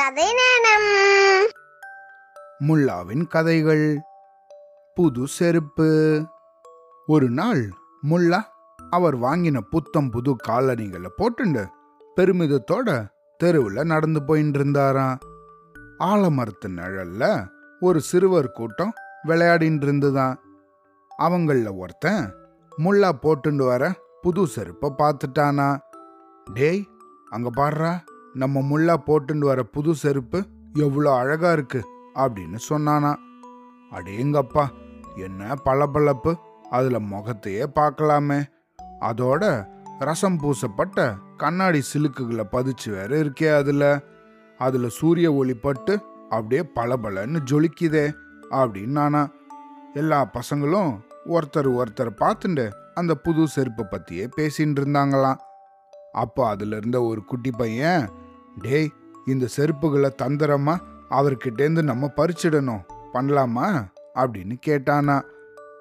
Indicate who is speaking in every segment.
Speaker 1: கதை நேரம்
Speaker 2: முல்லாவின் கதைகள். புது செருப்பு. ஒரு நாள் முல்லா அவர் வாங்கின புத்தம் புது காலணிகளை போட்டுண்டு பெருமிதத்தோட தெருவில் நடந்து போயின்னு இருந்தாராம் ஆலமரத்து நிழல்ல ஒரு சிறுவர் கூட்டம் விளையாடின்னு இருந்துதான் அவங்கள ஒருத்தன் முல்லா போட்டுண்டு வர புது செருப்பை பார்த்துட்டானா. டேய் அங்க பாடுறா நம்ம முல்லா போட்டுண்டு வர புது செருப்பு எவ்வளோ அழகா இருக்கு அப்படின்னு சொன்னானா. அடேங்கப்பா என்ன பளபளப்பு அதுல முகத்தையே பார்க்கலாமே. அதோட ரசம் பூசப்பட்ட கண்ணாடி சிலுக்குகளை பதிச்சு வேற இருக்கே அதுல. அதுல சூரிய ஒளி பட்டு அப்படியே பளபளன்னு ஜொலிக்குதே அப்படின்னு நானா. எல்லா பசங்களும் ஒருத்தர் ஒருத்தர் பார்த்துண்டு அந்த புது செருப்பை பத்தியே பேசின்னு இருந்தாங்களாம். அப்போ அதில் இருந்த ஒரு குட்டி பையன் டேய் இந்த செருப்புகளை தந்திரமா அவர்கிட்டேருந்து நம்ம பறிச்சிடணும். பண்ணலாமா? அப்படின்னு கேட்டானா.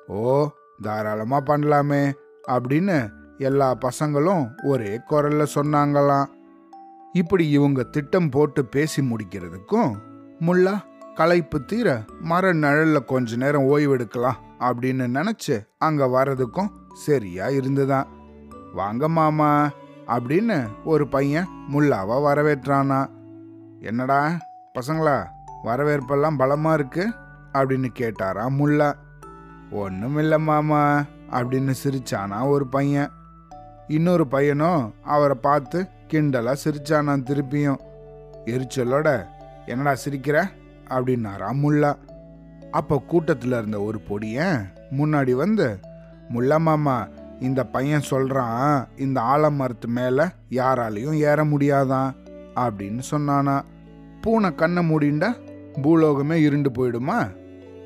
Speaker 2: ஓ தாராளமாக பண்ணலாமே அப்படின்னு எல்லா பசங்களும் ஒரே குரல்ல சொன்னாங்களாம். இப்படி இவங்க திட்டம் போட்டு பேசி முடிக்கிறதுக்கும் முல்லா களைப்பு தீர மர நிழல்ல கொஞ்ச நேரம் ஓய்வெடுக்கலாம் அப்படின்னு நினச்சி அங்கே வர்றதுக்கும் சரியா இருந்துதான். வாங்க மாமா அப்படின்னு ஒரு பையன் முல்லாவை வரவேற்றானா. என்னடா பசங்களா வரவேற்பெல்லாம் பலமா இருக்கு? அப்படின்னு கேட்டாரா முல்லா. ஒன்றும் இல்லை மாமா அப்படின்னு சிரிச்சானா ஒரு பையன். இன்னொரு பையனும் அவரை பார்த்து கிண்டலா சிரிச்சானான் திருப்பியும். எரிச்சலோட என்னடா சிரிக்கிற? அப்படின்னாரா முல்லா. அப்போ கூட்டத்தில் இருந்த ஒரு பொடியன் முன்னாடி வந்து முல்லா மாமா இந்த பையன் சொல்றான் இந்த ஆலமரத்து மேல யாராலையும் ஏற முடியாதான் அப்படின்னு சொன்னானா. பூனை கண்ணை மூடிண்டா பூலோகமே இருண்டு போயிடுமா?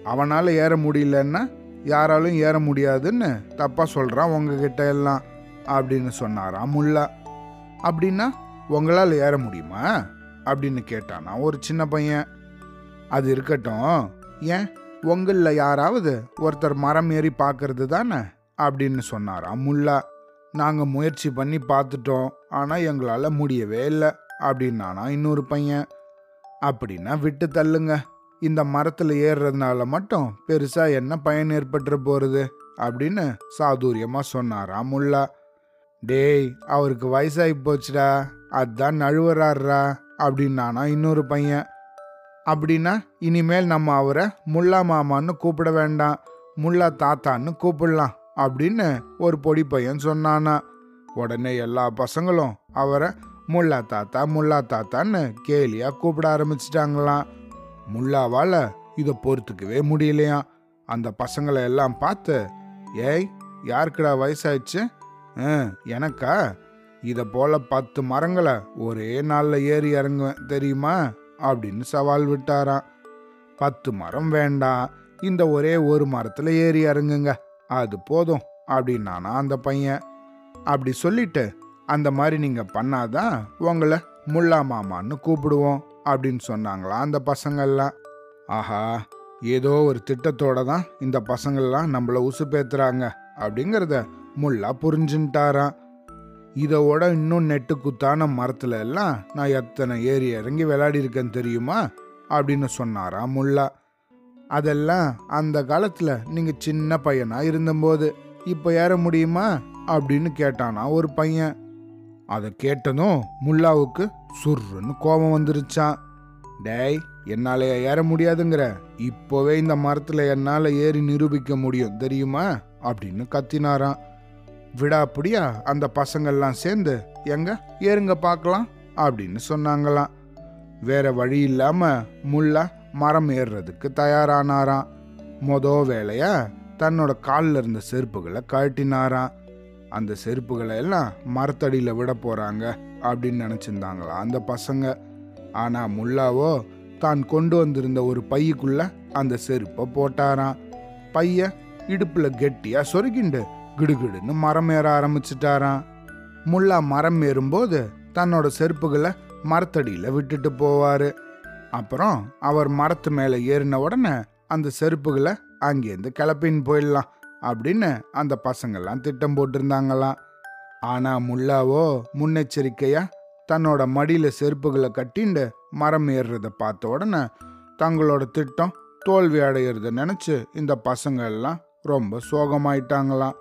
Speaker 2: அவனால ஏற முடியலன்னா யாராலும் ஏற முடியாதுன்னு தப்பா சொல்றான் உங்ககிட்ட எல்லாம் அப்படின்னு சொன்னாராம் முல்லா. அப்படின்னா உங்களால் ஏற முடியுமா? அப்படின்னு கேட்டானா ஒரு சின்ன பையன். அது இருக்கட்டும். ஏன்? உங்களில் யாராவது ஒருத்தர் மரம் ஏறி பார்க்கறது தானே? அப்படின்னு சொன்னாராம் முல்லா நாங்கள் முயற்சி பண்ணி பார்த்துட்டோம். ஆனால் எங்களால் முடியவே இல்லை அப்படின்னானா இன்னொரு பையன். அப்படின்னா விட்டு தள்ளுங்க. இந்த மரத்தில் ஏறுறதுனால மட்டும் பெருசாக என்ன பயன் ஏற்பட்டுற போகிறது அப்படின்னு சாதுரியமாக சொன்னாராம் முல்லா. டேய் அவருக்கு வயசாகி போச்சுடா. அதான் நழுவராடுறா அப்படின்னானா இன்னொரு பையன். அப்படின்னா இனிமேல் நம்ம அவரை முல்லா மாமான்னு கூப்பிட வேண்டாம். முல்லா தாத்தான்னு கூப்பிடலாம் அப்படின்னு ஒரு பொடி பையன் சொன்னானா. உடனே எல்லா பசங்களும் அவரை முல்லா தாத்தா முல்லா தாத்தான்னு கேலியாக கூப்பிட ஆரம்பிச்சிட்டாங்களாம். முல்லாவால் இதை பொறுத்துக்கவே முடியலையாம் அந்த பசங்களை எல்லாம் பார்த்து ஏய் யாருக்குடா வயசாயிடுச்சு? "ஆ, எனக்கா? இதை போல பத்து மரங்களை ஒரே நாளில் ஏறி இறங்குவேன் தெரியுமா? அப்படின்னு சவால் விட்டாராம். பத்து மரம் வேண்டாம். இந்த ஒரே ஒரு மரத்தில் ஏறி இறங்குங்க. அது போதும் அப்படின்னானா அந்த பையன். அப்படி சொல்லிட்டு அந்த மாதிரி நீங்கள் பண்ணாதான் உங்களை முல்லா மாமான்னு கூப்பிடுவோம் அப்படின்னு சொன்னாங்களாம் அந்த பசங்கள்லாம். ஆஹா ஏதோ ஒரு திட்டத்தோட தான் இந்த பசங்கள்லாம் நம்மள உசுப்பேத்துறாங்க அப்படிங்கிறத முல்லா புரிஞ்சுட்டாராம் இதோட இன்னும் நெட்டு குத்தான மரத்துல எல்லாம் நான் எத்தனை ஏறி இறங்கி விளையாடி இருக்கேன் தெரியுமா அப்படின்னு சொன்னாராம் முல்லா. அதெல்லாம் அந்த காலத்தில் நீங்கள் சின்ன பையனாக இருந்தபோது இப்போ ஏற முடியுமா? அப்படின்னு கேட்டானா ஒரு பையன். அதை கேட்டதும் முல்லாவுக்கு சுர்ருன்னு கோபம் வந்துருச்சான் டேய் என்னால் ஏற முடியாதுங்கிற? இப்போவே இந்த மரத்தில் என்னால் ஏறி நிரூபிக்க முடியும் தெரியுமா? அப்படின்னு கத்தினாராம். விடாப்பிடியா அந்த பசங்கள்லாம் சேர்ந்து எங்க ஏறுங்க பார்க்கலாம் அப்படின்னு சொன்னாங்களாம். வேற வழி இல்லாமல் முல்லா மரம் ஏறுறதுக்கு தயாரானாராம். மொத வேலையா தன்னோட காலில் இருந்த செருப்புகளை கழட்டினாராம். அந்த செருப்புகளை எல்லாம் மரத்தடியில் விட போகிறாங்க அப்படின்னு நினச்சிருந்தாங்களா அந்த பசங்க. ஆனால் முல்லாவோ தான் கொண்டு வந்திருந்த ஒரு பையக்குள்ள அந்த செருப்பை போட்டாராம். பைய இடுப்பில் கெட்டியாக சொருகிண்டு கிடுகிடுன்னு மரம் ஏற ஆரம்பிச்சிட்டாராம். முல்லா மரம் ஏறும்போது தன்னோட செருப்புகளை மரத்தடியில் விட்டுட்டு போவாரு. அப்புறம் அவர் மரத்து மேலே ஏறின உடனே அந்த செருப்புகளை அங்கேருந்து கிளப்பின்னு போயிடலாம் அப்படின்னு அந்த பசங்கள்லாம் திட்டம் போட்டிருந்தாங்களாம். ஆனால் முல்லாவோ முன்னெச்சரிக்கையா தன்னோட மடியில் செருப்புகளை கட்டிண்டு மரம் ஏறுறத பார்த்த உடனே தங்களோட திட்டம் தோல்வி அடையிறத நினச்சி இந்த பசங்க எல்லாம் ரொம்ப சோகமாயிட்டாங்களாம்.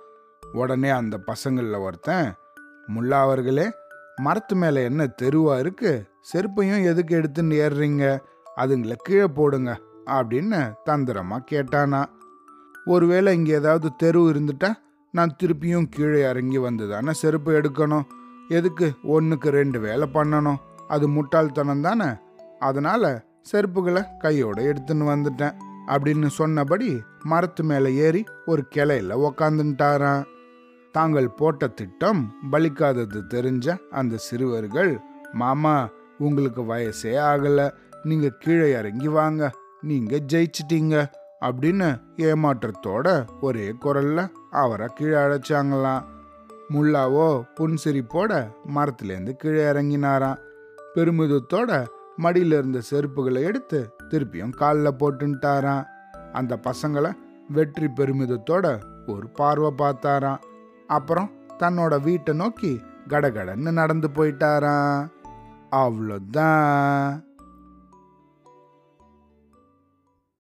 Speaker 2: உடனே அந்த பசங்களில் ஒருத்தன் முல்லா அவர்களே மரத்து மேலே என்ன தெருவா இருக்கு? செருப்பையும் எதுக்கு எடுத்துன்னு ஏறுறீங்க? அதுங்களை கீழே போடுங்க அப்படின்னு தந்திரமா கேட்டானா. ஒருவேளை இங்கே ஏதாவது தெரு இருந்துட்டா நான் திருப்பியும் கீழே இறங்கி வந்து தானே செருப்பு எடுக்கணும். எதுக்கு ஒன்றுக்கு ரெண்டு வேலை பண்ணணும்? அது முட்டாள்தனம் தானே? அதனால செருப்புகளை கையோடு எடுத்துன்னு வந்துட்டேன் அப்படின்னு சொன்னபடி மரத்து மேலே ஏறி ஒரு கிளையில உக்காந்துட்டாரான் தாங்கள் போட்ட திட்டம் பலிக்காதது தெரிஞ்ச அந்த சிறுவர்கள் மாமா உங்களுக்கு வயசே ஆகலை. நீங்கள் கீழே இறங்கி வாங்க. நீங்கள் ஜெயிச்சிட்டீங்க. அப்படின்னு ஏமாற்றத்தோட ஒரே குரல்ல அவரை கீழே அழைச்சாங்களாம் முல்லாவோ புன்சிரிப்போட மரத்துலேருந்து கீழே இறங்கினாராம். பெருமிதத்தோட மடியில இருந்த செருப்புகளை எடுத்து திருப்பியும் காலில் போட்டுட்டாராம் அந்த பசங்களை வெற்றி பெருமிதத்தோட ஒரு பார்வை பார்த்தாராம். அப்புறம் தன்னோட வீட்டை நோக்கி கடகடன்னு நடந்து போயிட்டாராம். அவ்வளோதான்.